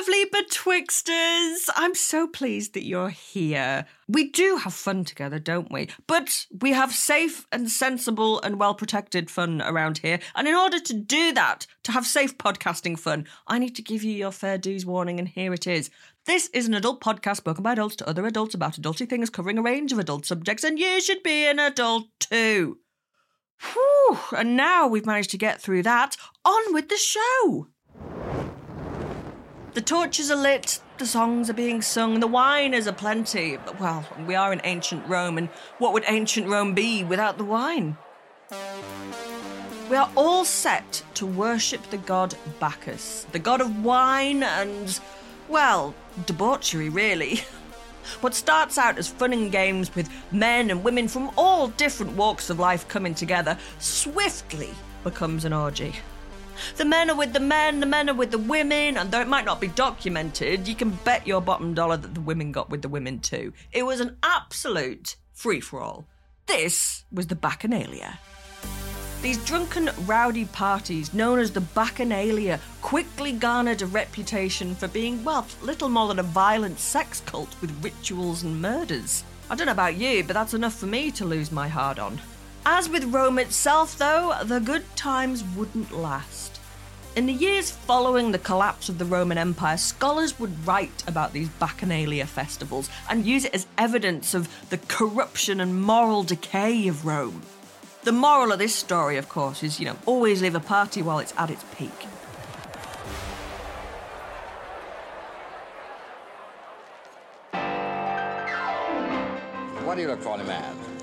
Lovely betwixters. I'm so pleased that you're here. We do have fun together, don't we? But we have safe and sensible and well protected fun around here. And in order to do that, to have safe podcasting fun, I need to give you your fair dues warning, and here it is. This is an adult podcast spoken by adults to other adults about adulty things covering a range of adult subjects, and you should be an adult too. Whew, and now we've managed to get through that. On with the show! The torches are lit, the songs are being sung, the wine is aplenty. Well, we are in ancient Rome, and what would ancient Rome be without the wine? We are all set to worship the god Bacchus, the god of wine and, well, debauchery, really. What starts out as fun and games with men and women from all different walks of life coming together swiftly becomes an orgy. The men are with the men, the men are with the women, and though it might not be documented, you can bet your bottom dollar that the women got with the women too. It was an absolute free for all. This was the Bacchanalia. These drunken, rowdy parties, known as the Bacchanalia, quickly garnered a reputation for being, well, little more than a violent sex cult with rituals and murders. I don't know about you, but that's enough for me to lose my heart on. As with Rome itself, though, the good times wouldn't last. In the years following the collapse of the Roman Empire, scholars would write about these Bacchanalia festivals and use it as evidence of the corruption and moral decay of Rome. The moral of this story, of course, is you know, always leave a party while it's at its peak. What do you look for in a man?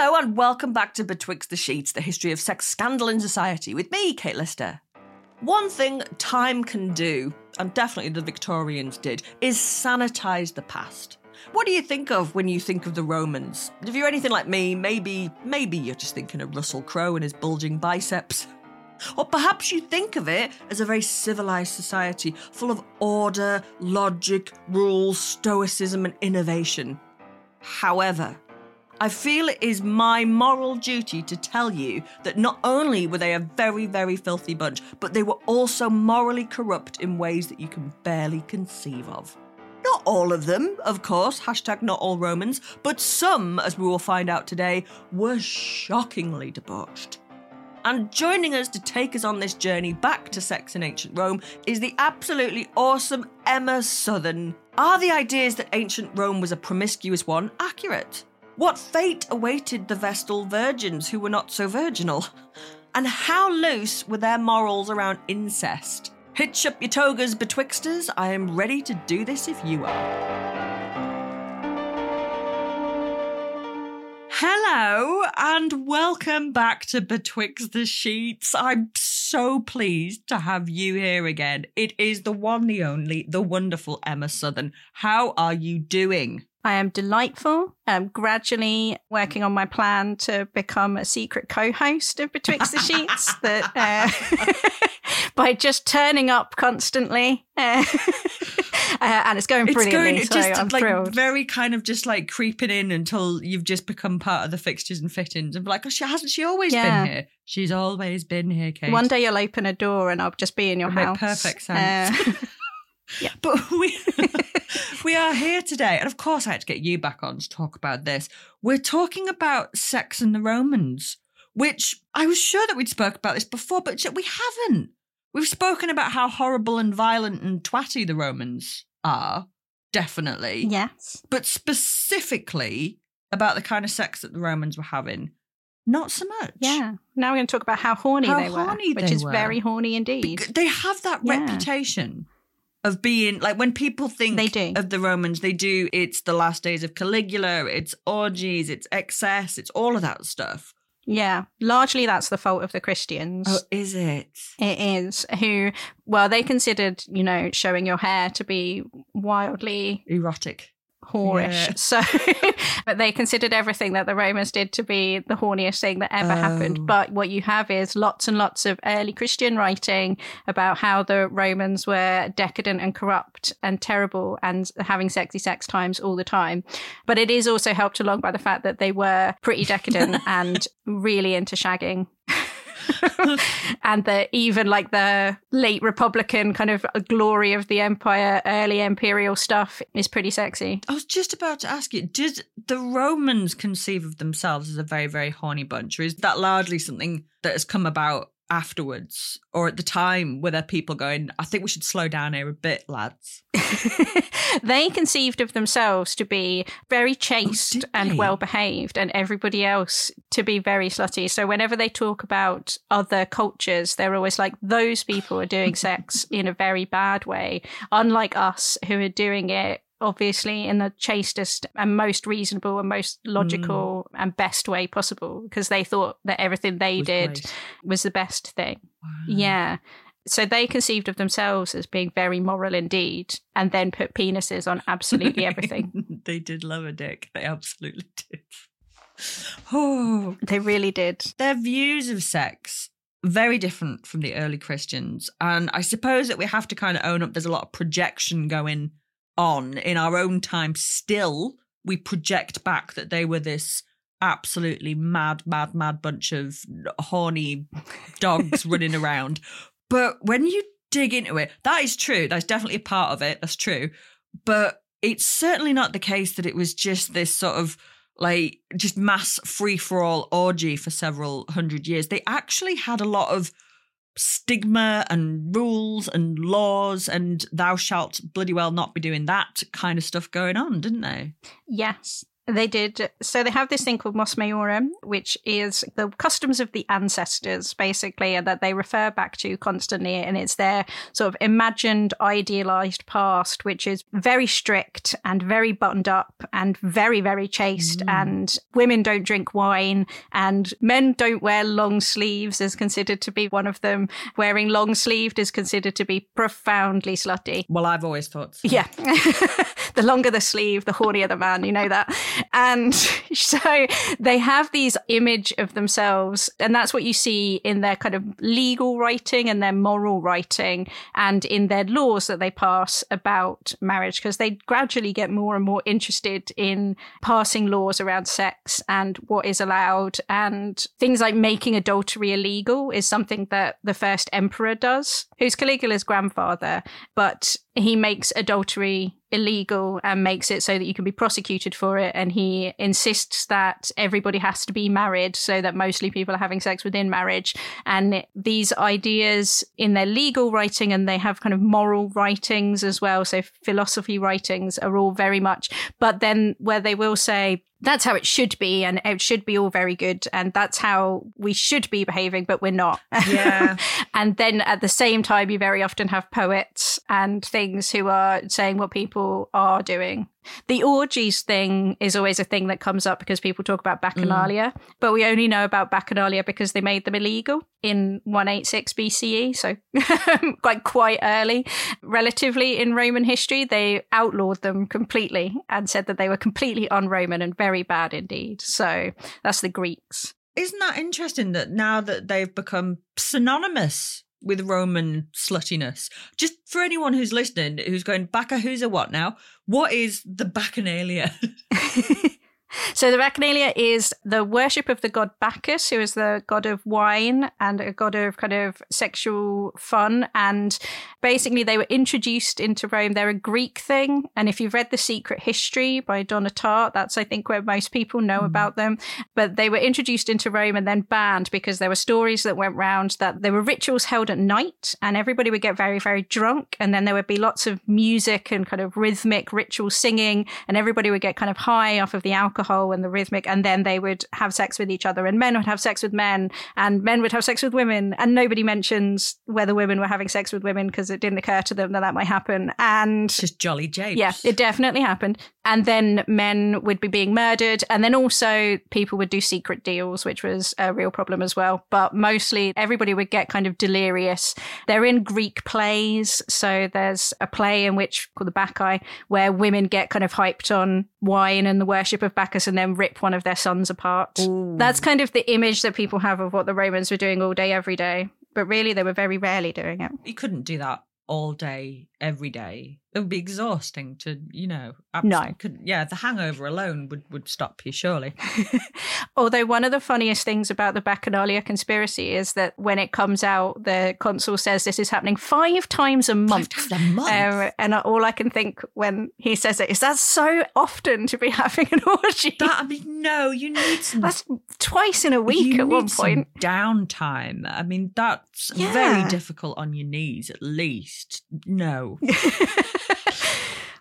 Hello, and welcome back to Betwixt the Sheets, the history of sex scandal in society, with me, Kate Lister. One thing time can do, and definitely the Victorians did, is sanitize the past. What do you think of when you think of the Romans? If you're anything like me, maybe maybe you're just thinking of Russell Crowe and his bulging biceps. Or perhaps you think of it as a very civilized society full of order, logic, rules, stoicism, and innovation. However, I feel it is my moral duty to tell you that not only were they a very, very filthy bunch, but they were also morally corrupt in ways that you can barely conceive of. Not all of them, of course, hashtag not all Romans, but some, as we will find out today, were shockingly debauched. And joining us to take us on this journey back to sex in ancient Rome is the absolutely awesome Emma Southon. Are the ideas that ancient Rome was a promiscuous one accurate? What fate awaited the Vestal virgins who were not so virginal? And how loose were their morals around incest? Hitch up your togas, betwixters. I am ready to do this if you are. Hello and welcome back to Betwixt the Sheets. I'm so pleased to have you here again. It is the one, the only, the wonderful Emma Southon. How are you doing? I am delightful. I'm gradually working on my plan to become a secret co-host of Betwixt the Sheets. that uh, by just turning up constantly, uh, uh, and it's going It's brilliantly. going so just I'm like thrilled. very kind of just like creeping in until you've just become part of the fixtures and fittings and be like, oh, she hasn't she always Yeah. been here? She's always been here, Kate. One day you'll open a door and I'll just be in your It'll house. perfect sense. Uh, But we we are here today, and of course I had to get you back on to talk about this. We're talking about sex and the Romans, which I was sure that we'd spoke about this before, but we haven't. We've spoken about how horrible and violent and twatty the Romans are, definitely. yes. But specifically about the kind of sex that the Romans were having, not so much. Yeah. Now we're going to talk about how horny How they were, horny which is were. very horny indeed. Bec- They have that Yeah. reputation of being like when people think They do. of the Romans, they do it's the last days of Caligula, it's orgies, it's excess, it's all of that stuff. Yeah. Largely that's the fault of the Christians. Oh, is it? It is who, well, they considered, you know, showing your hair to be wildly Erotic. Whorish. Yeah. So, but they considered everything that the Romans did to be the horniest thing that ever Oh. happened. But what you have is lots and lots of early Christian writing about how the Romans were decadent and corrupt and terrible and having sexy sex times all the time. But it is also helped along by the fact that they were pretty decadent and really into shagging. and the even like the late republican kind of glory of the empire early imperial stuff is pretty sexy. I was just about to ask you, did the Romans conceive of themselves as a very, very horny bunch, or is that largely something that has come about afterwards? Or at the time were there people going, I think we should slow down here a bit, lads? they conceived of themselves to be very oh, chaste did and well behaved, and everybody else to be very slutty. So, whenever they talk about other cultures, they're always like, those people are doing sex in a very bad way, unlike us who are doing it. Obviously, in the chastest and most reasonable and most logical mm. and best way possible, because they thought that everything they Was did was the best thing. Yeah. So they conceived of themselves as being very moral indeed, and then put penises on absolutely everything. they did love a dick. They absolutely did. Oh, they really did. their views of sex very different from the early Christians, and I suppose that we have to kind of own up. There's a lot of projection going on in our own time. Still, we project back that they were this absolutely mad, mad, mad bunch of horny dogs running around. But when you dig into it, that is true. That's definitely a part of it. That's true. But it's certainly not the case that it was just this sort of like just mass free for all orgy for several hundred years. They actually had a lot of stigma and rules and laws and thou shalt bloody well not be doing that kind of stuff going on, didn't they? Yes. They did. So they have this thing called Mos Maiorum, which is the customs of the ancestors, basically, and that they refer back to constantly. And it's their sort of imagined, idealized past, which is very strict and very buttoned up and very, very chaste. Mm. And women don't drink wine, and men don't wear long sleeves, is considered to be one of them. Wearing long sleeved is considered to be profoundly slutty. Well, I've always thought so. Yeah. the longer the sleeve, the hornier the man, you know that. And so they have these image of themselves, and that's what you see in their kind of legal writing and their moral writing and in their laws that they pass about marriage, because they gradually get more and more interested in passing laws around sex and what is allowed. And things like making adultery illegal is something that the first emperor does, who's Caligula's grandfather, but he makes adultery illegal and makes it so that you can be prosecuted for it. And he insists that everybody has to be married so that mostly people are having sex within marriage. And these ideas in their legal writing and they have kind of moral writings as well. So philosophy writings are all very much, but then where they will say, that's how it should be and it should be all very good and that's how we should be behaving but we're not Yeah. and then at the same time you very often have poets and things who are saying what people are doing the orgies thing is always a thing that comes up because people talk about bacchanalia mm. but we only know about bacchanalia because they made them illegal in 186 bce so quite quite early. Relatively in roman history they outlawed them completely and said that they were completely un-roman and very bad indeed. So that's the greeks. Isn't that interesting that now that they've become synonymous with Roman sluttiness. Just for anyone who's listening, who's going, Baccha, who's a what now? What is the Bacchanalia? So the Bacchanalia is the worship of the god Bacchus, who is the god of wine and a god of kind of sexual fun. And basically, they were introduced into Rome. They're a Greek thing. And if you've read The Secret History by Donna Tartt, that's, I think, where most people know mm. about them. But they were introduced into Rome and then banned because there were stories that went round that there were rituals held at night and everybody would get very, very drunk. And then there would be lots of music and kind of rhythmic ritual singing, and everybody would get kind of high off of the alcohol alcohol and the rhythmic, and then they would have sex with each other, and men would have sex with men, and men would have sex with women, and nobody mentions whether women were having sex with women because it didn't occur to them that that might happen. And just jolly japes. Yeah, it definitely happened. And then men would be being murdered, and then also people would do secret deals, which was a real problem as well. But mostly everybody would get kind of delirious. They're in Greek plays, so there's a play in which called the Bacchae, where women get kind of hyped on wine and the worship of Bacchus and then rip one of their sons apart. Ooh. That's kind of the image that people have of what the Romans were doing all day, every day. But really, they were very rarely doing it. You couldn't do that all day, every day. It would be exhausting to, you know. No. Could, yeah, the hangover alone would, would stop you, surely. Although, one of the funniest things about the Bacchanalia conspiracy is that when it comes out, the consul says this is happening five times a month. Five times a month. Um, and all I can think when he says it is that's so often to be having an orgy. That, I mean, no, you need some. That's twice in a week at one point. downtime. I mean, that's yeah. very difficult on your knees, at least. No. Oh.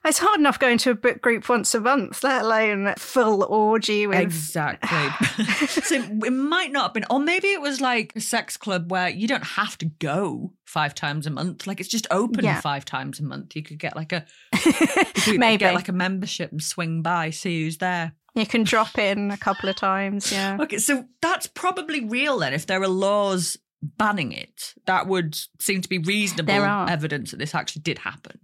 It's hard enough going to a book group once a month, let alone full orgy with. Exactly. so it might not have been, or maybe it was like a sex club where you don't have to go five times a month. Like it's just open yeah. five times a month. You could get like a maybe get like a membership and swing by, see who's there. You can drop in a couple of times. Yeah. Okay, so that's probably real then. If there are laws banning it, that would seem to be reasonable evidence that this actually did happen.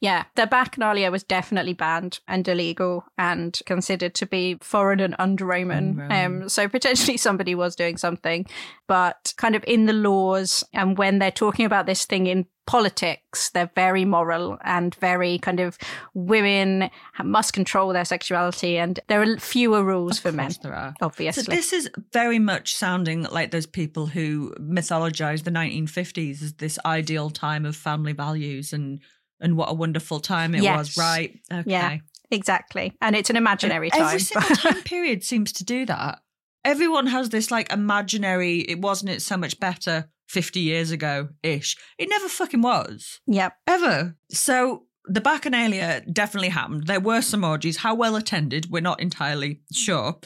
Yeah, the Bacchanalia was definitely banned and illegal and considered to be foreign and under Roman. Um, so potentially somebody was doing something, but kind of in the laws and when they're talking about this thing in politics, they're very moral and very kind of women must control their sexuality, and there are fewer rules of for men. There are obviously. So this is very much sounding like those people who mythologize the 1950s as this ideal time of family values and and what a wonderful time it yes. was, right? Okay. Yeah, exactly. And it's an imaginary time. Every single time period seems to do that. Everyone has this like imaginary, it wasn't it so much better 50 years ago ish. It never fucking was. Yep. Ever. So the Bacchanalia definitely happened. There were some orgies. How well attended, we're not entirely sure.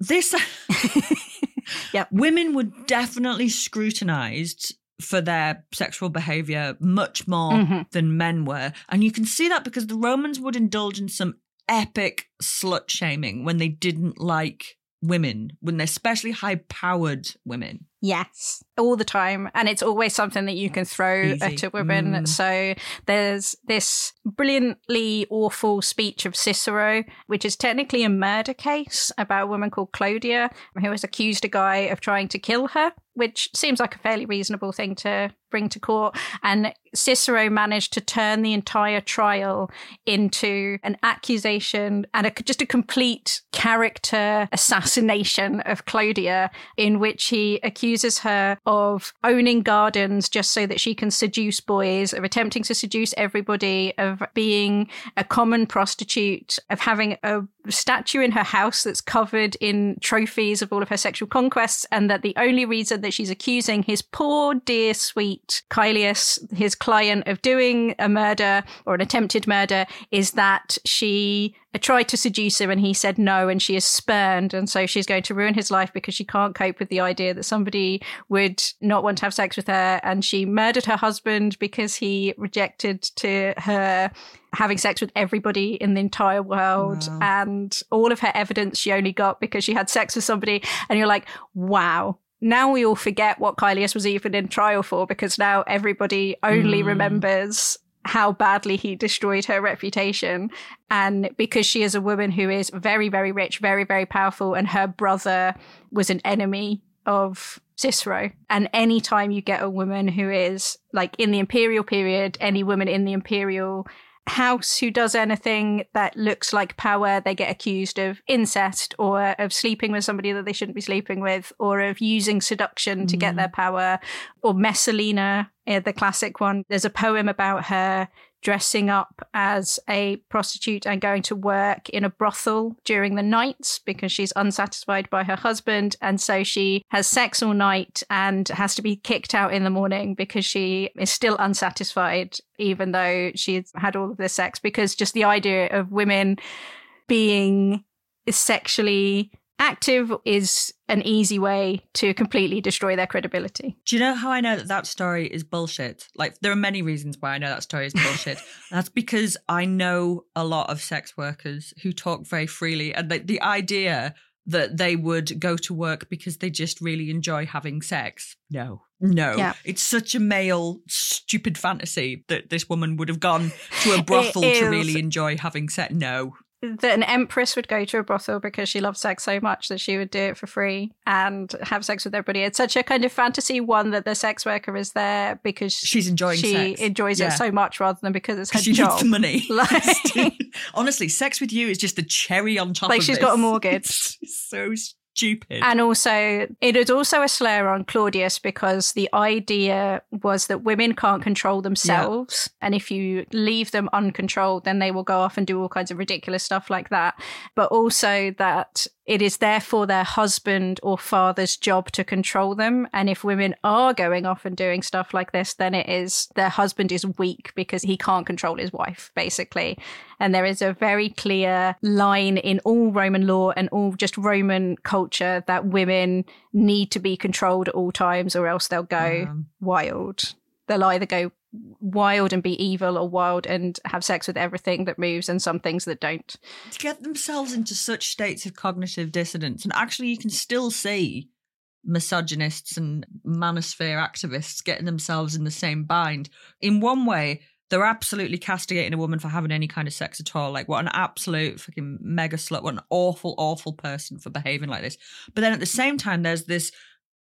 This. yep. Women were definitely scrutinized for their sexual behavior much more mm-hmm. than men were. And you can see that because the Romans would indulge in some epic slut shaming when they didn't like women, when they're especially high powered women. Yes, all the time. And it's always something that you can throw Easy. at a woman. Mm. So there's this brilliantly awful speech of Cicero, which is technically a murder case about a woman called Clodia, who has accused a guy of trying to kill her which seems like a fairly reasonable thing to bring to court. And Cicero managed to turn the entire trial into an accusation and a, just a complete character assassination of Clodia, in which he accuses her of owning gardens just so that she can seduce boys, of attempting to seduce everybody, of being a common prostitute, of having a statue in her house that's covered in trophies of all of her sexual conquests, and that the only reason that she's accusing his poor, dear, sweet Caelius, his client, of doing a murder or an attempted murder is that she uh, tried to seduce him and he said no and she is spurned. And so she's going to ruin his life because she can't cope with the idea that somebody would not want to have sex with her. And she murdered her husband because he rejected to her having sex with everybody in the entire world. Wow. and all of her evidence she only got because she had sex with somebody. And you're like wow now we all forget what Caelius was even in trial for because now everybody only mm. remembers how badly he destroyed her reputation. And because she is a woman who is very, very rich, very, very powerful, and her brother was an enemy of Cicero. And anytime you get a woman who is like in the imperial period, any woman in the imperial house who does anything that looks like power, they get accused of incest or of sleeping with somebody that they shouldn't be sleeping with or of using seduction to get their power. Or Messalina, eh, the classic one. There's a poem about her dressing up as a prostitute and going to work in a brothel during the nights because she's unsatisfied by her husband. And so she has sex all night and has to be kicked out in the morning because she is still unsatisfied, even though she's had all of this sex. Because just the idea of women being sexually active is an easy way to completely destroy their credibility. Do you know how I know that that story is bullshit? Like, there are many reasons why I know that story is bullshit. That's because I know a lot of sex workers who talk very freely, and the, the idea that they would go to work because they just really enjoy having sex. No, no. Yeah. It's such a male, stupid fantasy that this woman would have gone to a brothel to really enjoy having sex. No. That an empress would go to a brothel because she loves sex so much that she would do it for free and have sex with everybody. It's such a kind of fantasy one that the sex worker is there because She's enjoying she sex. enjoys Yeah. it so much rather than because it's her She job. needs the money. Like, Honestly, sex with you is just the cherry on top Like she's this. got a mortgage. So stupid. and also, it is also a slur on Claudius because the idea was that women can't control themselves. And if you leave them uncontrolled, then they will go off and do all kinds of ridiculous stuff like that. But also that it is therefore their husband or father's job to control them. And if women are going off and doing stuff like this, then it is their husband is weak because he can't control his wife, basically. And there is a very clear line in all Roman law and all just Roman culture that women need to be controlled at all times or else they'll go Um, wild. They'll either go wild and be evil or wild and have sex with everything that moves and some things that don't. to get themselves into such states of cognitive dissonance. And actually, you can still see misogynists and manosphere activists getting themselves in the same bind. In one way, they're absolutely castigating a woman for having any kind of sex at all. Like, what an absolute fucking mega slut, what an awful, awful person for behaving like this. But then at the same time, there's this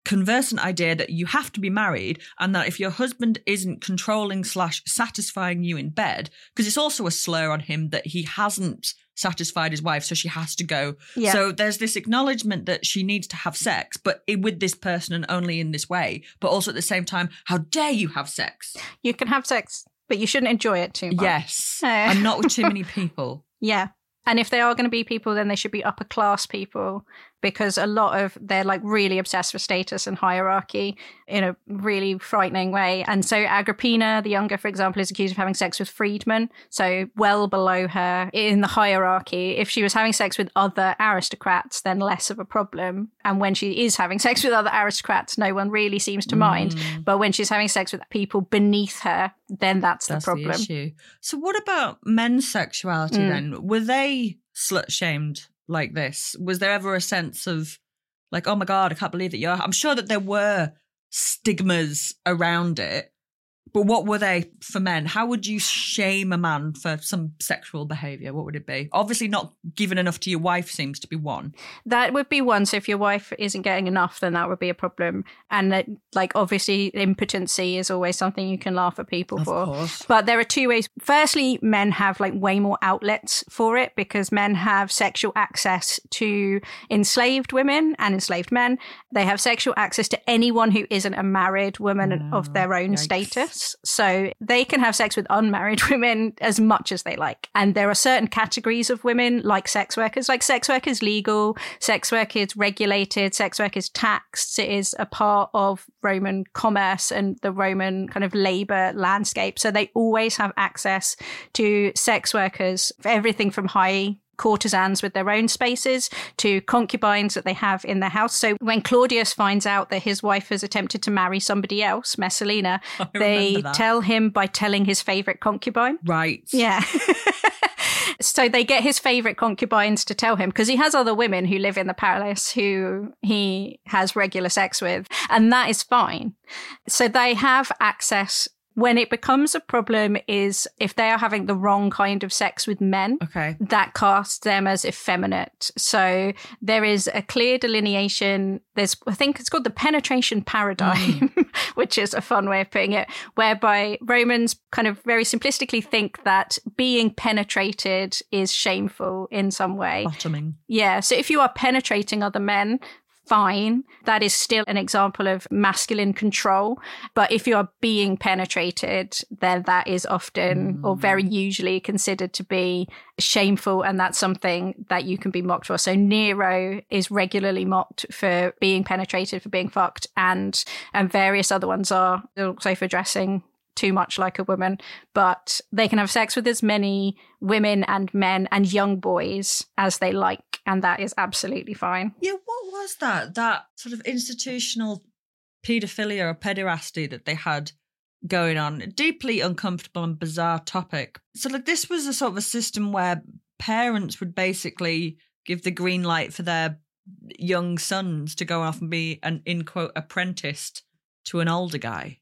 conversant idea that you have to be married and that if your husband isn't controlling slash satisfying you in bed because it's also a slur on him that he hasn't satisfied his wife so she has to go Yeah. so there's this acknowledgement that she needs to have sex but with this person and only in this way but also at the same time how dare you have sex You can have sex, but you shouldn't enjoy it too much. yes Eh. and not with too many people Yeah. And if they are going to be people, then they should be upper class people because a lot of they're like really obsessed with status and hierarchy in a really frightening way. And so Agrippina, the younger, for example, is accused of having sex with freedmen, so well below her in the hierarchy. If she was having sex with other aristocrats, then less of a problem. And when she is having sex with other aristocrats, no one really seems to mind. But when she's having sex with people beneath her, then that's, that's the problem. the issue so what about men's sexuality Mm. then were they slut shamed like this was there ever a sense of like oh my god i can't believe that you're i'm sure that there were stigmas around it but what were they for men how would you shame a man for some sexual behavior what would it be obviously not giving enough to your wife seems to be one That would be one. So if your wife isn't getting enough, then that would be a problem. And that, like, obviously, impotency is always something you can laugh at people for. course. But there are two ways. Firstly, men have like way more outlets for it because men have sexual access to enslaved women and enslaved men. They have sexual access to anyone who isn't a married woman of oh, their own yikes. status. So they can have sex with unmarried women as much as they like. And there are certain categories of women, like sex workers. Like sex work is legal, sex work is regulated, sex work is taxed. It is a part of Roman commerce and the Roman kind of labor landscape. So they always have access to sex workers, everything from high courtesans with their own spaces to concubines that they have in their house. So when Claudius finds out that his wife has attempted to marry somebody else, Messalina, they tell him by telling his favorite concubine. right Yeah. so they get his favorite concubines to tell him because he has other women who live in the palace who he has regular sex with, and that is fine. So they have access When it becomes a problem is if they are having the wrong kind of sex with men. Okay. That casts them as effeminate. So there is a clear delineation. There's, I think it's called the penetration paradigm, mm. which is a fun way of putting it, whereby Romans kind of very simplistically think that being penetrated is shameful in some way. Bottoming. Yeah. So if you are penetrating other men, fine. That is still an example of masculine control. But if you are being penetrated, then that is often mm. or very usually considered to be shameful. And that's something that you can be mocked for. So Nero is regularly mocked for being penetrated, for being fucked. And, and various other ones are also for dressing too much like a woman, but they can have sex with as many women and men and young boys as they like, and that is absolutely fine. Yeah, what was that? That sort of institutional paedophilia or pederasty that they had going on. Deeply uncomfortable and bizarre topic. So, like, this was a sort of a system where parents would basically give the green light for their young sons to go off and be an in quote apprenticed to an older guy.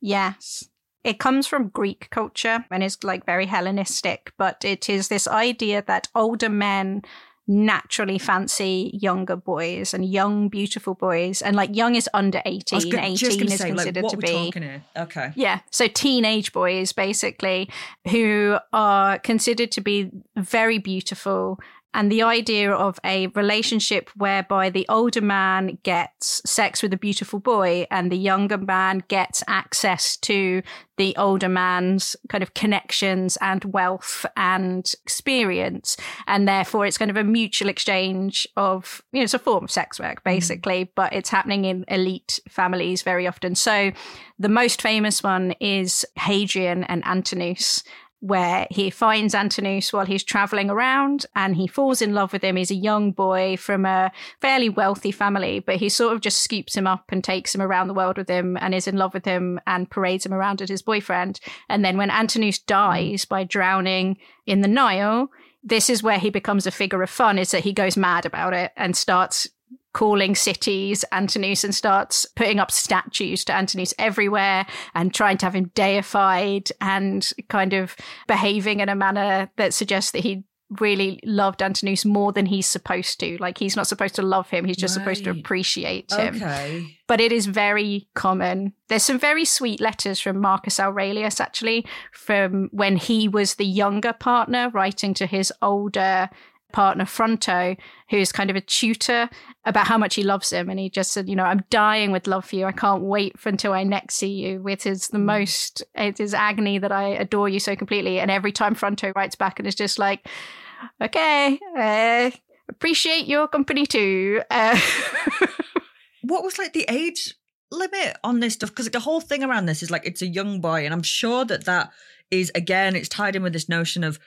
Yes. It comes from Greek culture and is like very Hellenistic, but it is this idea that older men naturally fancy younger boys and young, beautiful boys. And like young is under 18, I was go- 18 is say, like, considered what to we're be. talking here. Okay. Yeah. So teenage boys, basically, who are considered to be very beautiful. And the idea of a relationship whereby the older man gets sex with a beautiful boy and the younger man gets access to the older man's kind of connections and wealth and experience. And therefore, it's kind of a mutual exchange of, you know, it's a form of sex work, mm-hmm. basically, but it's happening in elite families very often. So the most famous one is Hadrian and Antinous where he finds Antinous while he's traveling around and he falls in love with him. He's a young boy from a fairly wealthy family, but he sort of just scoops him up and takes him around the world with him and is in love with him and parades him around as his boyfriend. And then when Antinous dies by drowning in the Nile, this is where he becomes a figure of fun, is that he goes mad about it and starts calling cities Antinous and starts putting up statues to Antinous everywhere and trying to have him deified and kind of behaving in a manner that suggests that he really loved Antinous more than he's supposed to. Like he's not supposed to love him, he's just supposed to appreciate him Okay. but it is very common. There's some very sweet letters from Marcus Aurelius, actually, from when he was the younger partner, writing to his older partner, Fronto, who's kind of a tutor about how much he loves him. And he just said, You know, I'm dying with love for you. I can't wait for until I next see you. It is the most, it is agony that I adore you so completely. And every time Fronto writes back and is just like, Okay, uh, appreciate your company too. Uh, What was like the age limit on this stuff? Because the whole thing around this is like it's a young boy, and I'm sure that that is again it's tied in with this notion of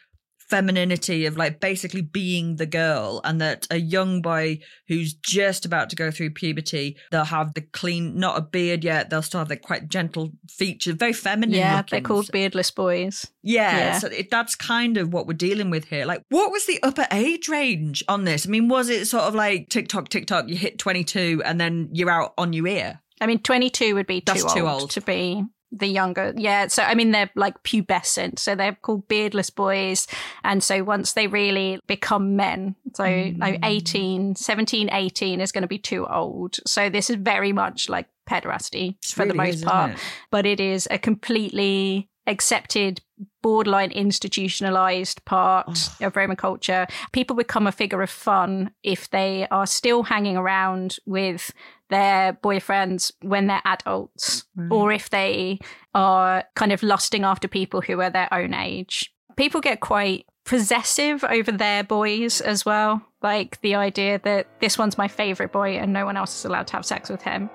femininity of like basically being the girl and that a young boy who's just about to go through puberty they'll have the clean not a beard yet they'll still have the quite gentle features very feminine yeah, looking. they're called beardless boys. Yeah, Yeah. so it, that's kind of what we're dealing with here. Like, what was the upper age range on this? I mean, was it sort of like TikTok, TikTok, you hit 22 and then you're out on your ear? I mean, 22 would be too, That's old, too old. to be the younger. Yeah. So, I mean, they're like pubescent. So they're called beardless boys. And so once they really become men, so mm. like 18, 17, 18 is going to be too old. So this is very much like pederasty for the most is, part. it? But it is a completely accepted borderline institutionalized part ah. of Roman culture. People become a figure of fun if they are still hanging around with their boyfriends when they're adults, or if they are kind of lusting after people who are their own age. People get quite possessive over their boys as well. Like the idea that this one's my favorite boy and no one else is allowed to have sex with him.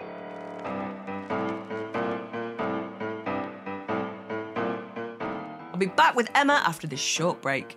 I'll be back with Emma after this short break.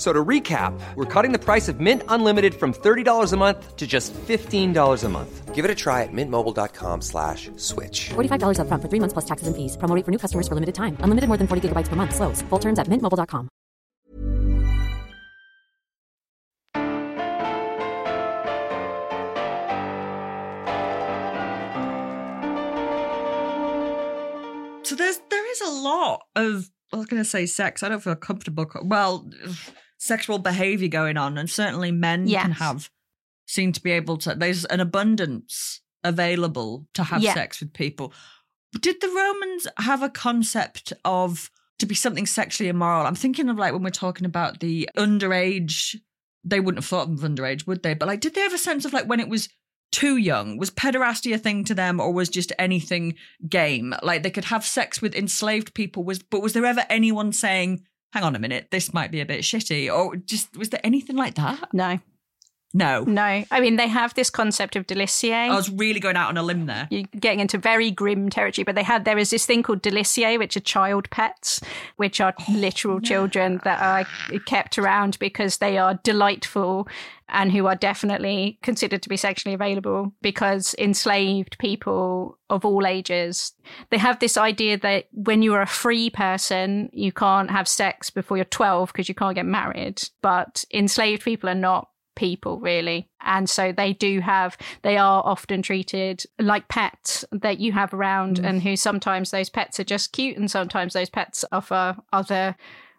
F- So to recap, we're cutting the price of Mint Unlimited from $30 a month to just $15 a month. Give it a try at mintmobile.com slash switch. $45 upfront for three months plus taxes and fees. Promo rate for new customers for limited time. Unlimited more than 40 gigabytes per month. Slows. Full terms at mintmobile.com. So there's there is a lot of I was going to say sex. I don't feel comfortable. co- Well, sexual behavior going on, and certainly men can have seem to be able to. There's an abundance available to have Yeah. sex with people. Did the Romans have a concept of to be something sexually immoral? I'm thinking of like when we're talking about the underage. They wouldn't have thought of underage, would they? But like, did they have a sense of like when it was too young? Was pederasty a thing to them, or was just anything game? Like they could have sex with enslaved people. Was but was there ever anyone saying, "Hang on a minute, this might be a bit shitty," or just was there anything like that? No. No. No. I mean, they have this concept of deliciae. I was really going out on a limb there. You're getting into very grim territory, but they had there is this thing called deliciae, which are child pets, which are Oh, literal children that are kept around because they are delightful and who are definitely considered to be sexually available because enslaved people of all ages they have this idea that when you're a free person you can't have sex before you're 12 because you can't get married but enslaved people are not people really and so they do have they are often treated like pets that you have around Mm. and who sometimes those pets are just cute and sometimes those pets offer other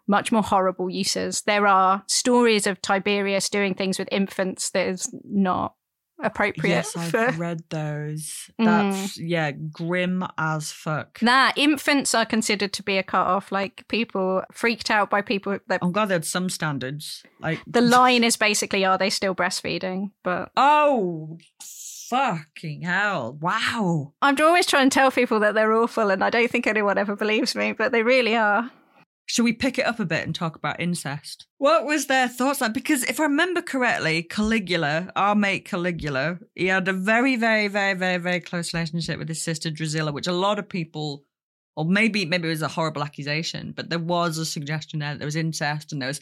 much more horrible uses there are stories of tiberius doing things with infants that is not appropriate Yes, I've for read those. Mm. That's yeah, grim as fuck. Nah, infants are considered to be a cut off. Like people freaked out by people that Oh god, there's some standards. Like the line is basically, are they still breastfeeding? But Oh fucking hell. Wow. I'm always trying to tell people that they're awful, and I don't think anyone ever believes me, but they really are. Should we pick it up a bit and talk about incest? What was their thoughts like? Because if I remember correctly, Caligula, our mate Caligula, he had a very, very, very, very, very close relationship with his sister Drusilla, which a lot of people, or maybe maybe it was a horrible accusation, but there was a suggestion there that there was incest and there was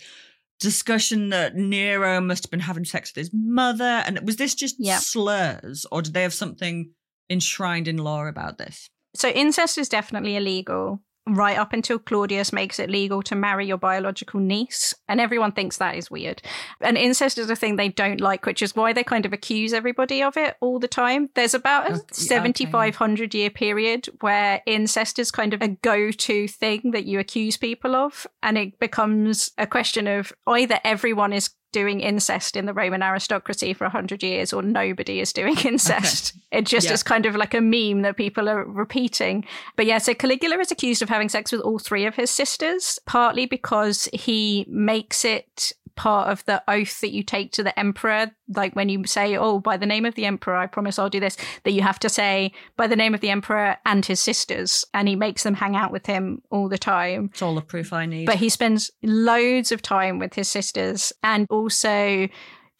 discussion that Nero must have been having sex with his mother. And was this just Yep. slurs, or did they have something enshrined in law about this? So incest is definitely illegal. Right up until Claudius makes it legal to marry your biological niece. And everyone thinks that is weird. And incest is a thing they don't like, which is why they kind of accuse everybody of it all the time. There's about a Okay, 7,500 year period where incest is kind of a go to thing that you accuse people of. And it becomes a question of either everyone is doing incest in the Roman aristocracy for 100 years or nobody is doing incest. It just Yeah. is kind of like a meme that people are repeating. But yeah, so Caligula is accused of having sex with all three of his sisters, partly because he makes it part of the oath that you take to the emperor. Like when you say, Oh, by the name of the emperor, I promise I'll do this, that you have to say, By the name of the emperor and his sisters. And he makes them hang out with him all the time. It's all the proof I need. But he spends loads of time with his sisters and also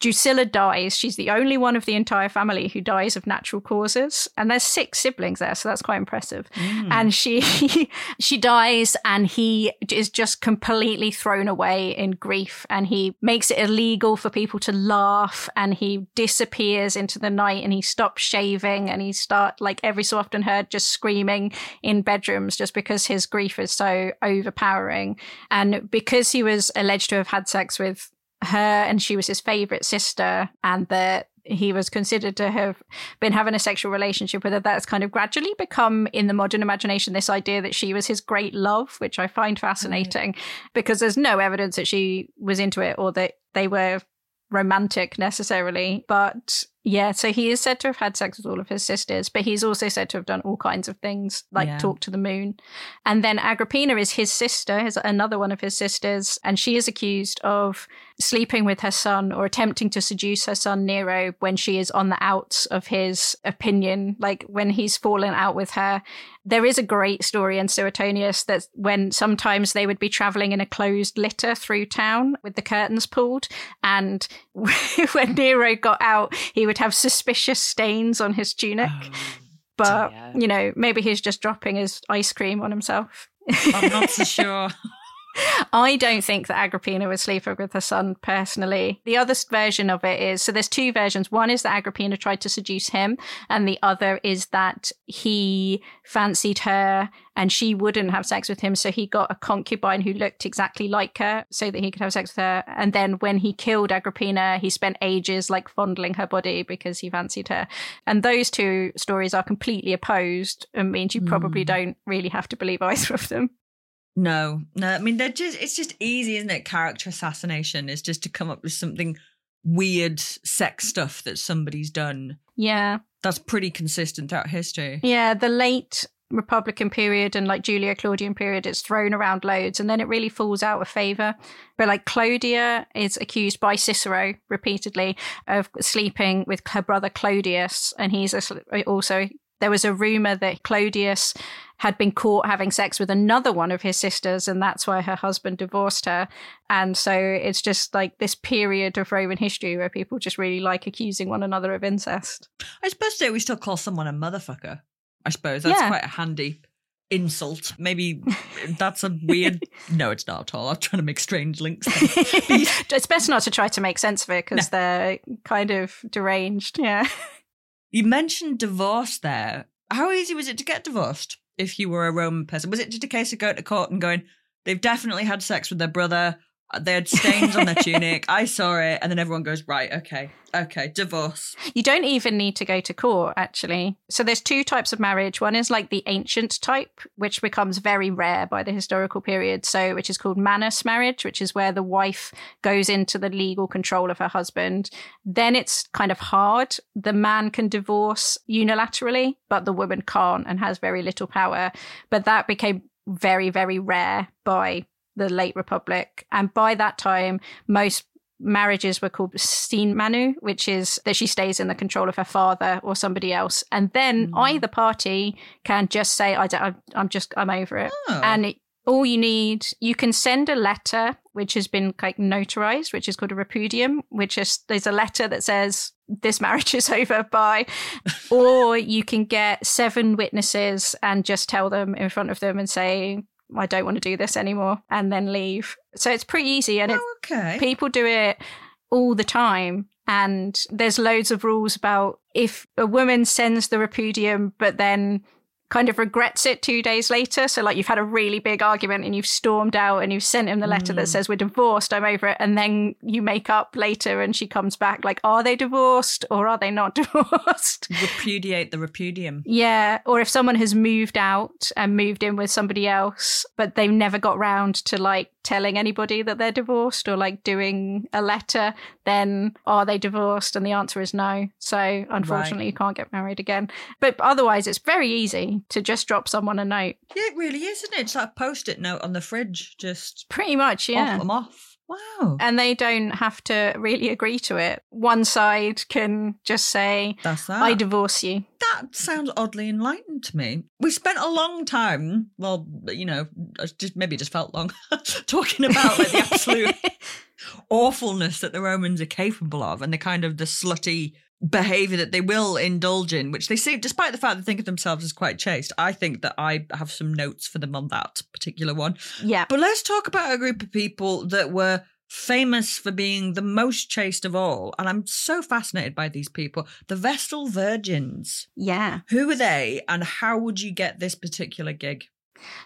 Drusilla dies. She's the only one of the entire family who dies of natural causes. And there's six siblings there, so that's quite impressive. Mm. And she she dies and he is just completely thrown away in grief and he makes it illegal for people to laugh and he disappears into the night and he stops shaving and he start like every so often heard just screaming in bedrooms just because his grief is so overpowering. And because he was alleged to have had sex with her and she was his favorite sister and that he was considered to have been having a sexual relationship with her. That's kind of gradually become in the modern imagination this idea that she was his great love which i find fascinating because there's no evidence that she was into it or that they were romantic necessarily but yeah, so he is said to have had sex with all of his sisters, but he's also said to have done all kinds of things, like yeah. talk to the moon. And then Agrippina is his sister, is another one of his sisters, and she is accused of sleeping with her son or attempting to seduce her son Nero when she is on the outs of his opinion, like when he's fallen out with her. There is a great story in Suetonius that when sometimes they would be traveling in a closed litter through town with the curtains pulled, and when Nero got out, he would have suspicious stains on his tunic. Oh, but, dear. you know, maybe he's just dropping his ice cream on himself. I'm not so sure. I don't think that Agrippina was sleeping with her son personally. The other version of it is so there's two versions. One is that Agrippina tried to seduce him, and the other is that he fancied her and she wouldn't have sex with him. So he got a concubine who looked exactly like her so that he could have sex with her. And then when he killed Agrippina, he spent ages like fondling her body because he fancied her. And those two stories are completely opposed and means you probably mm. don't really have to believe either of them. No, no. I mean, they're just, it's just easy, isn't it? Character assassination is just to come up with something weird sex stuff that somebody's done. Yeah. That's pretty consistent throughout history. Yeah. The late Republican period and like Julio-Claudian period, it's thrown around loads and then it really falls out of favor. But like Clodia is accused by Cicero repeatedly of sleeping with her brother Clodius, and he's also there was a rumor that Clodius had been caught having sex with another one of his sisters, and that's why her husband divorced her. And so it's just like this period of Roman history where people just really like accusing one another of incest. I suppose today we still call someone a motherfucker. I suppose that's yeah. quite a handy insult. Maybe that's a weird. no, it's not at all. I'm trying to make strange links. it's best not to try to make sense of it because no. they're kind of deranged. Yeah. You mentioned divorce there. How easy was it to get divorced if you were a Roman person? Was it just a case of going to court and going, they've definitely had sex with their brother? They had stains on their tunic. I saw it. And then everyone goes, right, okay, okay, divorce. You don't even need to go to court, actually. So there's two types of marriage. One is like the ancient type, which becomes very rare by the historical period. So, which is called manus marriage, which is where the wife goes into the legal control of her husband. Then it's kind of hard. The man can divorce unilaterally, but the woman can't and has very little power. But that became very, very rare by the late republic and by that time most marriages were called sine manu which is that she stays in the control of her father or somebody else and then mm. either party can just say i don't i'm just i'm over it oh. and it, all you need you can send a letter which has been like notarized which is called a repudium which is there's a letter that says this marriage is over by or you can get seven witnesses and just tell them in front of them and say I don't want to do this anymore and then leave. So it's pretty easy and oh, okay. people do it all the time. And there's loads of rules about if a woman sends the repudium, but then kind of regrets it two days later. So, like, you've had a really big argument and you've stormed out and you've sent him the letter mm. that says, We're divorced, I'm over it. And then you make up later and she comes back, like, Are they divorced or are they not divorced? Repudiate the repudium. Yeah. Or if someone has moved out and moved in with somebody else, but they've never got round to like telling anybody that they're divorced or like doing a letter, then are they divorced? And the answer is no. So unfortunately, right. you can't get married again. But otherwise, it's very easy to just drop someone a note. Yeah, it really is, isn't it? It's like a post it note on the fridge, just pretty much, yeah. Off them off. Wow. And they don't have to really agree to it. One side can just say, That's that. I divorce you. That sounds oddly enlightened to me. We spent a long time, well, you know, just maybe just felt long, talking about like the absolute awfulness that the Romans are capable of and the kind of the slutty behavior that they will indulge in, which they seem, despite the fact they think of themselves as quite chaste, I think that I have some notes for them on that particular one. Yeah. But let's talk about a group of people that were famous for being the most chaste of all. And I'm so fascinated by these people. The Vestal Virgins. Yeah. Who are they and how would you get this particular gig?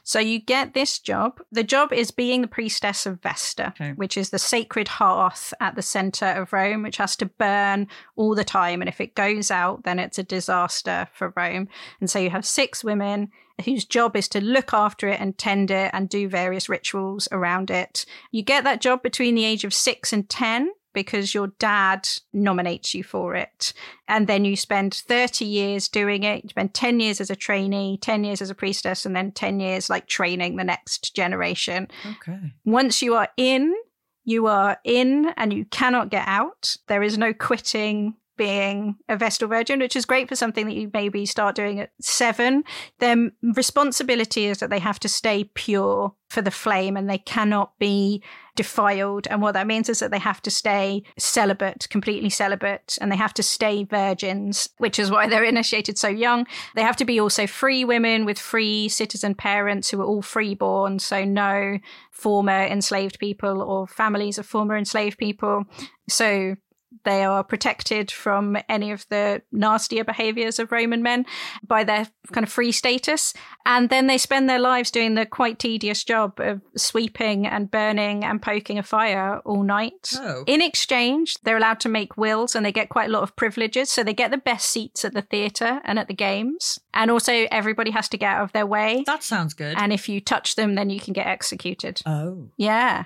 So you get this job. The job is being the priestess of Vesta, Okay. which is the sacred hearth at the center of Rome, which has to burn all the time. And if it goes out, then it's a disaster for Rome. And so you have six women whose job is to look after it and tend it and do various rituals around it. You get that job between the age of six and 10 because your dad nominates you for it. And then you spend 30 years doing it. You spend 10 years as a trainee, 10 years as a priestess, and then 10 years like training the next generation. Okay. Once you are in, you are in and you cannot get out. There is no quitting being a Vestal Virgin, which is great for something that you maybe start doing at seven. Their responsibility is that they have to stay pure for the flame and they cannot be defiled. And what that means is that they have to stay celibate, completely celibate, and they have to stay virgins, which is why they're initiated so young. They have to be also free women with free citizen parents who are all freeborn, so no former enslaved people or families of former enslaved people. So they are protected from any of the nastier behaviors of Roman men by their kind of free status. And then they spend their lives doing the quite tedious job of sweeping and burning and poking a fire all night. Oh. In exchange, they're allowed to make wills and they get quite a lot of privileges. So they get the best seats at the theatre and at the games. And also, everybody has to get out of their way. That sounds good. And if you touch them, then you can get executed. oh. Yeah.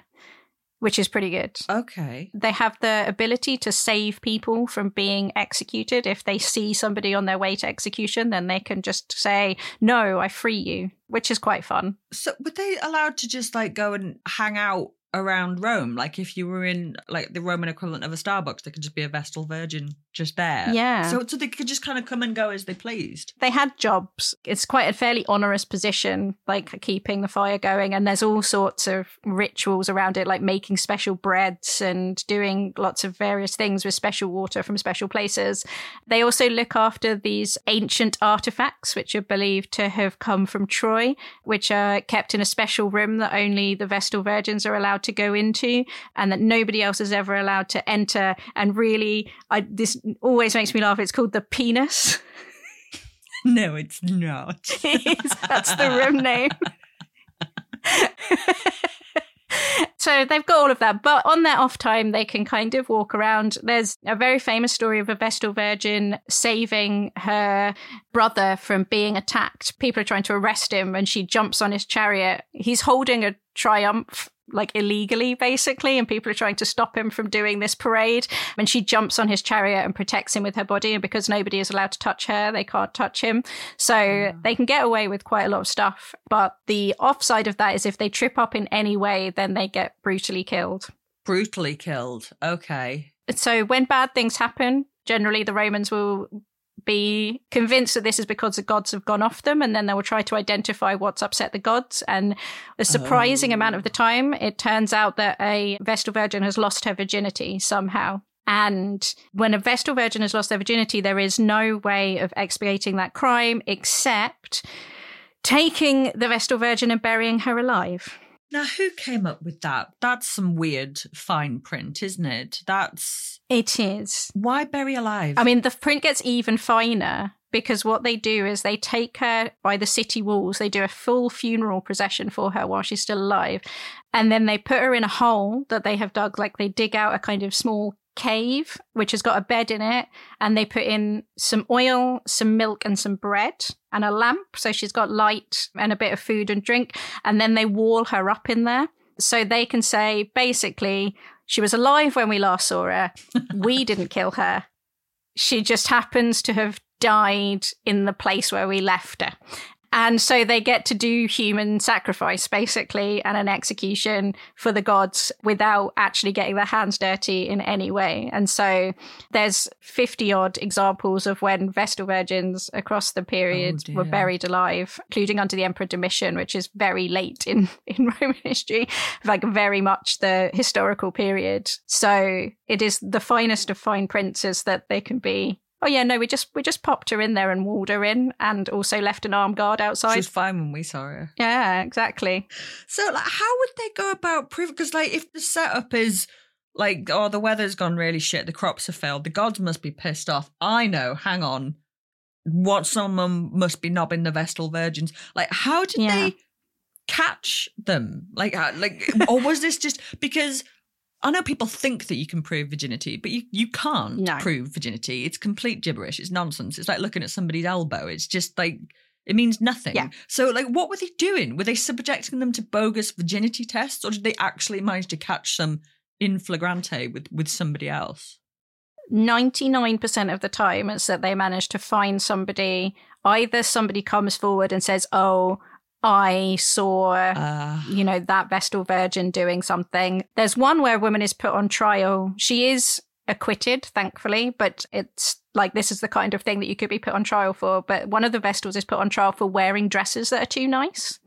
Which is pretty good. Okay. They have the ability to save people from being executed. If they see somebody on their way to execution, then they can just say, No, I free you, which is quite fun. So were they allowed to just like go and hang out around Rome? Like if you were in like the Roman equivalent of a Starbucks, there could just be a Vestal Virgin just there. Yeah. So so they could just kind of come and go as they pleased. They had jobs. It's quite a fairly onerous position, like keeping the fire going. And there's all sorts of rituals around it, like making special breads and doing lots of various things with special water from special places. They also look after these ancient artifacts, which are believed to have come from Troy, which are kept in a special room that only the Vestal Virgins are allowed to go into and that nobody else is ever allowed to enter. And really, I, this always makes me laugh. It's called the penus. No, it's not. That's the room name. so they've got all of that, but on their off time, they can kind of walk around. There's a very famous story of a Vestal Virgin saving her brother from being attacked. People are trying to arrest him, and she jumps on his chariot. He's holding a triumph. Like illegally, basically, and people are trying to stop him from doing this parade. And she jumps on his chariot and protects him with her body. And because nobody is allowed to touch her, they can't touch him. So they can get away with quite a lot of stuff. But the offside of that is if they trip up in any way, then they get brutally killed. Brutally killed. Okay. So when bad things happen, generally the Romans will be convinced that this is because the gods have gone off them and then they will try to identify what's upset the gods. And a surprising amount of the oh. time it turns out that a vestal virgin has lost her virginity somehow. And when a vestal virgin has lost their virginity there is no way of expiating that crime except taking the vestal virgin and burying her alive Now, who came up with that? That's some weird fine print, isn't it? That's. it is Why bury alive? I mean, the print gets even finer because what they do is they take her by the city walls, they do a full funeral procession for her while she's still alive, and then they put her in a hole that they have dug, like they dig out a kind of small cave which has got a bed in it and they put in some oil some milk and some bread and a lamp. So she's got light and a bit of food and drink and then they wall her up in there. So they can say basically she was alive when we last saw her. We didn't kill her. She just happens to have died in the place where we left her. And so they get to do human sacrifice, basically, and an execution for the gods without actually getting their hands dirty in any way. And so there's 50 odd examples of when Vestal virgins across the period Oh, were buried alive, including under the Emperor Domitian, which is very late in, in Roman history, like very much the historical period. So it is the finest of fine princes that they can be. Oh yeah, no, we just we just popped her in there and walled her in, and also left an armed guard outside. She was fine when we saw her. Yeah, exactly. So, like, how would they go about proving? Because, like, if the setup is like, oh, the weather's gone really shit, the crops have failed, the gods must be pissed off. I know. Hang on, what someone must be knobbing the Vestal virgins. Like, how did Yeah. they catch them? Like, like, or was this just because? I know people think that you can prove virginity, but you, you can't No. prove virginity. It's complete gibberish. It's nonsense. It's like looking at somebody's elbow. It's just like it means nothing. Yeah. So, like, what were they doing? Were they subjecting them to bogus virginity tests, or did they actually manage to catch some in flagrante with with somebody else? 99% of the time it's that they manage to find somebody either somebody comes forward and says oh i saw Uh, you know that vestal virgin doing something. There's one where a woman is put on trial. She is acquitted thankfully but it's like this is the kind of thing that you could be put on trial for. But one of the vestals is put on trial for wearing dresses that are too nice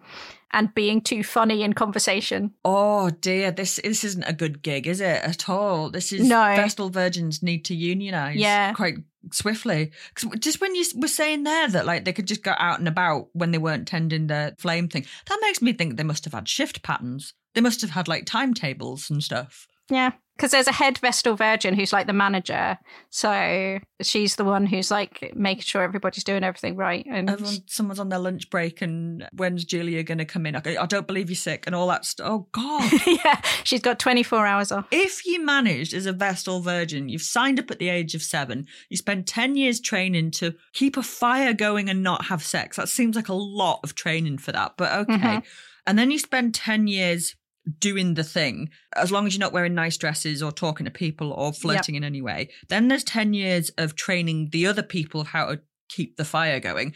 and being too funny in conversation oh dear, this this isn't a good gig, is it at all? This is No. Vestal virgins need to unionize, Yeah. quite swiftly. Because just when you were saying there that like they could just go out and about when they weren't tending the flame thing, that makes me think they must have had shift patterns. They must have had like timetables and stuff. Yeah, because there's a head Vestal Virgin who's like the manager, so she's the one who's like making sure everybody's doing everything right. And Everyone, someone's on their lunch break, and when's Julia going to come in? I, I don't believe you're sick, and all that stuff. Oh God! yeah, she's got 24 hours off. if you managed as a Vestal Virgin, you've signed up at the age of seven, you spend ten years training to keep a fire going and not have sex. That seems like a lot of training for that, but okay. Mhm. And then you spend ten years doing the thing, as long as you're not wearing nice dresses or talking to people or flirting in any way. Then there's 10 years of training the other people of how to keep the fire going.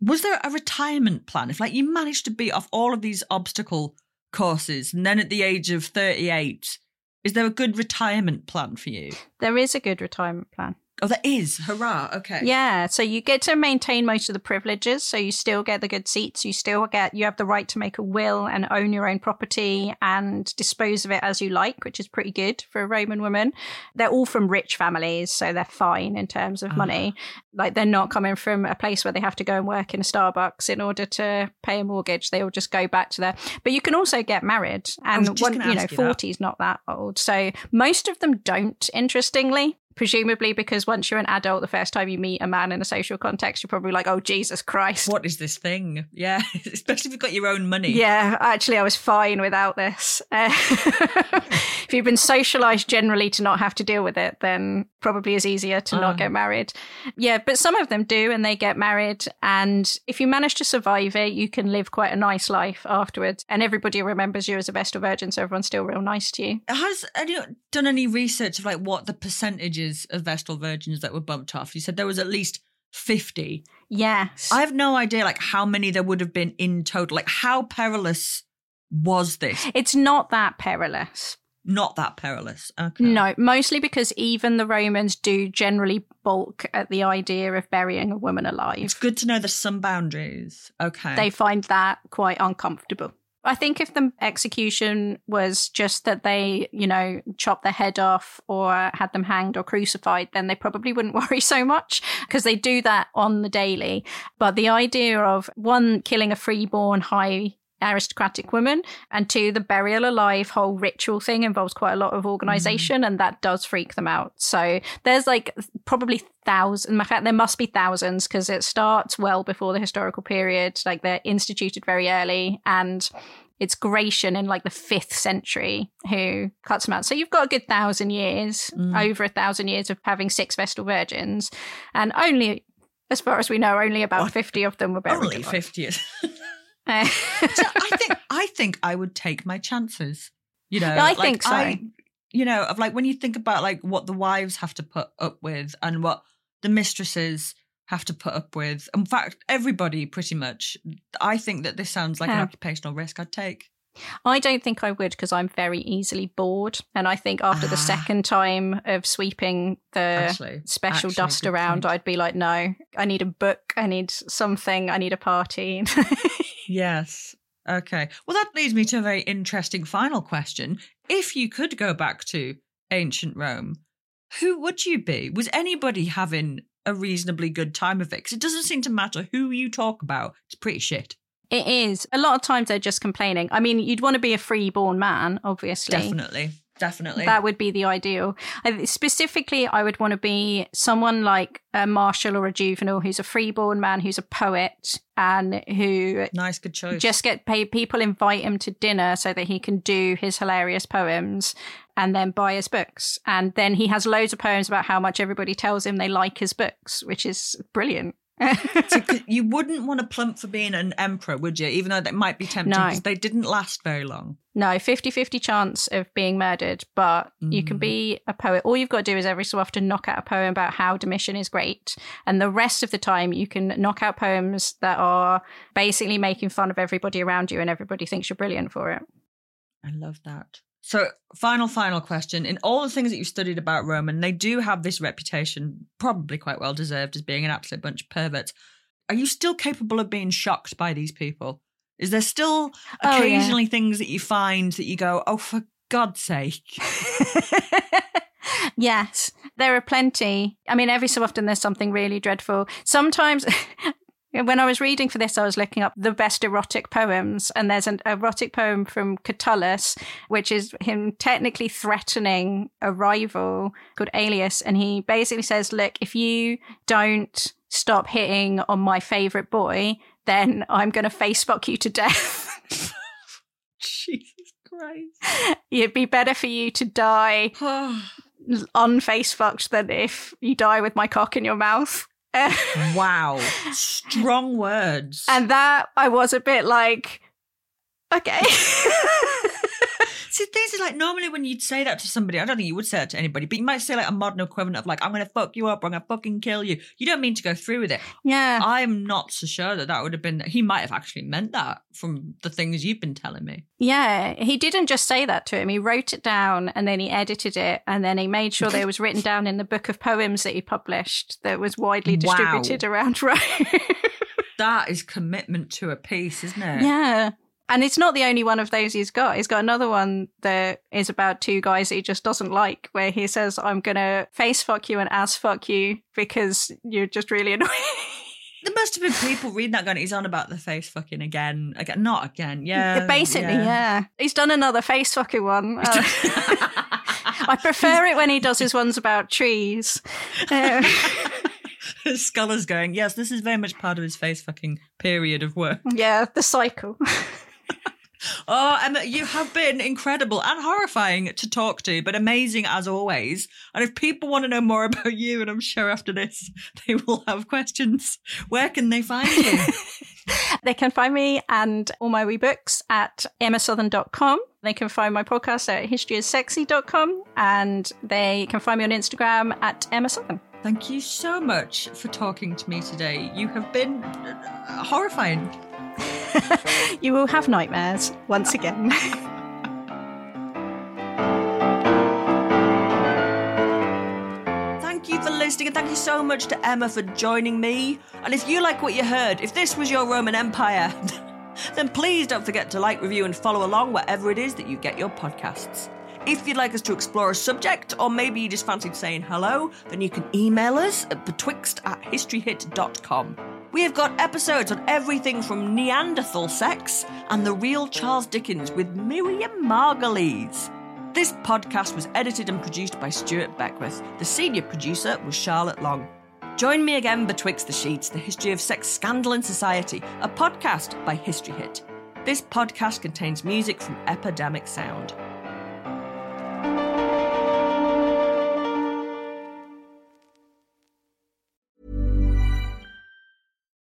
Was there a retirement plan? If like you managed to beat off all of these obstacle courses and then at the age of 38, is there a good retirement plan for you? There is a good retirement plan. Oh, there is. Hurrah. Okay. Yeah, so you get to maintain most of the privileges. So you still get the good seats. You still get, you have the right to make a will and own your own property and dispose of it as you like, which is pretty good for a Roman woman. They're all from rich families, so they're fine in terms of ah. money. Like they're not coming from a place where they have to go and work in a Starbucks in order to pay a mortgage. They all just go back to there. But you can also get married, and one, you know, that. forty is not that old. So most of them don't. Interestingly, presumably because once you're an adult, the first time you meet a man in a social context, you're probably like, "Oh Jesus Christ." What is this thing? Yeah, especially if you've got your own money. Yeah, actually, I was fine without this. Uh, if you've been socialized generally to not have to deal with it, then probably is easier to Ah. not get married. Yeah, but some of them do, and they get married. And if you manage to survive it, you can live quite a nice life afterwards. And everybody remembers you as a Vestal Virgin, so everyone's still real nice to you. Has anyone done any research of like what the percentages of Vestal virgins that were bumped off? You said there was at least 50. Yes. I have no idea like how many there would have been in total. Like how perilous was this? it's not that perilous. Not that perilous. Okay. No, mostly because even the Romans do generally balk at the idea of burying a woman alive. It's good to know there's some boundaries. Okay. They find that quite uncomfortable. I think if the execution was just that they, you know, chopped their head off or had them hanged or crucified, then they probably wouldn't worry so much because they do that on the daily. But the idea of one, killing a freeborn high aristocratic woman and two the burial alive whole ritual thing involves quite a lot of organization and that does freak them out so there's like probably thousands in fact there must be thousands because it starts well before the historical period like they're instituted very early and it's Gratian in like the fifth century who cuts them out. So you've got a good thousand years, over a thousand years of having six Vestal virgins, and only, as far as we know, only about fifty of them were buried. Only alive. 50 is. So I think I think I would take my chances. You know, Yeah, I like, think so. I, you know, of like when you think about like what the wives have to put up with and what the mistresses have to put up with. In fact, everybody pretty much. I think that this sounds like an occupational risk I'd take. I don't think I would because I'm very easily bored. And I think after the Ah. second time of sweeping the Actually- special actually, dust around, point. I'd be like, no, I need a book. I need something. I need a party. Yes. Okay. Well, that leads me to a very interesting final question. If you could go back to ancient Rome, who would you be? Was anybody having a reasonably good time of it? Because it doesn't seem to matter who you talk about. It's pretty shit. it is. A lot of times they're just complaining. I mean, you'd want to be a free-born man, obviously. Definitely. Definitely. That would be the ideal. I, specifically, I would want to be someone like a Martial or a Juvenal who's a freeborn man, who's a poet, and who nice, good choice. just get paid. People invite him to dinner so that he can do his hilarious poems and then buy his books. And then he has loads of poems about how much everybody tells him they like his books, which is brilliant. So, you wouldn't want to plump for being an emperor, would you? Even though that might be tempting No. because they didn't last very long. No, 50 50 chance of being murdered, but you Mm. can be a poet. All you've got to do is every so often knock out a poem about how Domitian is great. And the rest of the time, you can knock out poems that are basically making fun of everybody around you and everybody thinks you're brilliant for it. I love that. So, final, final question. In all the things that you've studied about Roman, they do have this reputation, probably quite well deserved, as being an absolute bunch of perverts. Are you still capable of being shocked by these people? Is there still Oh, yeah. occasionally things that you find that you go, oh, for God's sake? Yes, there are plenty. I mean, every so often there's something really dreadful. Sometimes. When I was reading for this, I was looking up the best erotic poems, and there's an erotic poem from Catullus, which is him technically threatening a rival called Alias. And he basically says, Look, if you don't stop hitting on my favorite boy, then I'm going to face fuck you to death. Jesus Christ. It'd be better for you to die unface fucked than if you die with my cock in your mouth. Wow. Strong words. And that I was a bit like, okay. See, things are like normally when you'd say that to somebody, I don't think you would say that to anybody, but you might say like a modern equivalent of like, I'm going to fuck you up, or I'm going to fucking kill you. You don't mean to go through with it. Yeah. I'm not so sure that that would have been, he might have actually meant that from the things you've been telling me. Yeah, he didn't just say that to him. He wrote it down and then he edited it and then he made sure that it was written down in the book of poems that he published that was widely Wow. distributed around Rome. That is commitment to a piece, isn't it? yeah. And it's not the only one of those he's got. He's got another one that is about two guys that he just doesn't like, where he says, I'm going to face fuck you and ass fuck you because you're just really annoying. There must have been people reading that going, he's on about the face fucking again. Again, not again. Yeah. Basically, yeah. He's done another face fucking one. Uh, I prefer it when he does his ones about trees. Uh, Scholars going, yes, this is very much part of his face fucking period of work. yeah, the cycle. Oh, Emma, you have been incredible and horrifying to talk to, but amazing as always. And if people want to know more about you, and I'm sure after this they will have questions, where can they find you? They can find me and all my wee books at emmasouthon.com. They can find my podcast at historyissexy.com and they can find me on Instagram at Emma Southon. Thank you so much for talking to me today. You have been uh, horrifying. You will have nightmares once again. Thank you for listening, and thank you so much to Emma for joining me. And if you like what you heard, if this was your Roman Empire, then please don't forget to like, review, and follow along wherever it is that you get your podcasts. If you'd like us to explore a subject, or maybe you just fancied saying hello, then you can email us at betwixt at historyhit.com. We have got episodes on everything from Neanderthal sex and the real Charles Dickens with Miriam Margolyes. This podcast was edited and produced by Stuart Beckwith. The senior producer was Charlotte Long. Join me again betwixt the sheets, the history of sex scandal in society, a podcast by History Hit. This podcast contains music from Epidemic Sound.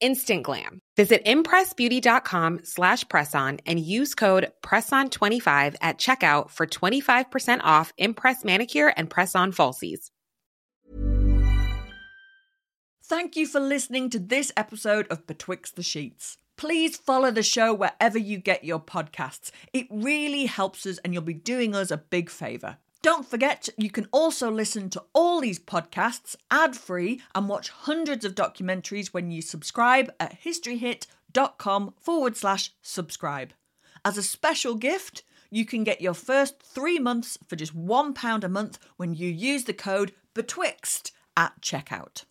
instant glam. Visit impressbeauty.com slash presson and use code PRESSON25 at checkout for 25% off Impress Manicure and Press-On Falsies. Thank you for listening to this episode of Betwixt the Sheets. Please follow the show wherever you get your podcasts. It really helps us and you'll be doing us a big favour. Don't forget, you can also listen to all these podcasts ad free and watch hundreds of documentaries when you subscribe at historyhit.com forward slash subscribe. As a special gift, you can get your first three months for just £1 a month when you use the code BETWIXT at checkout.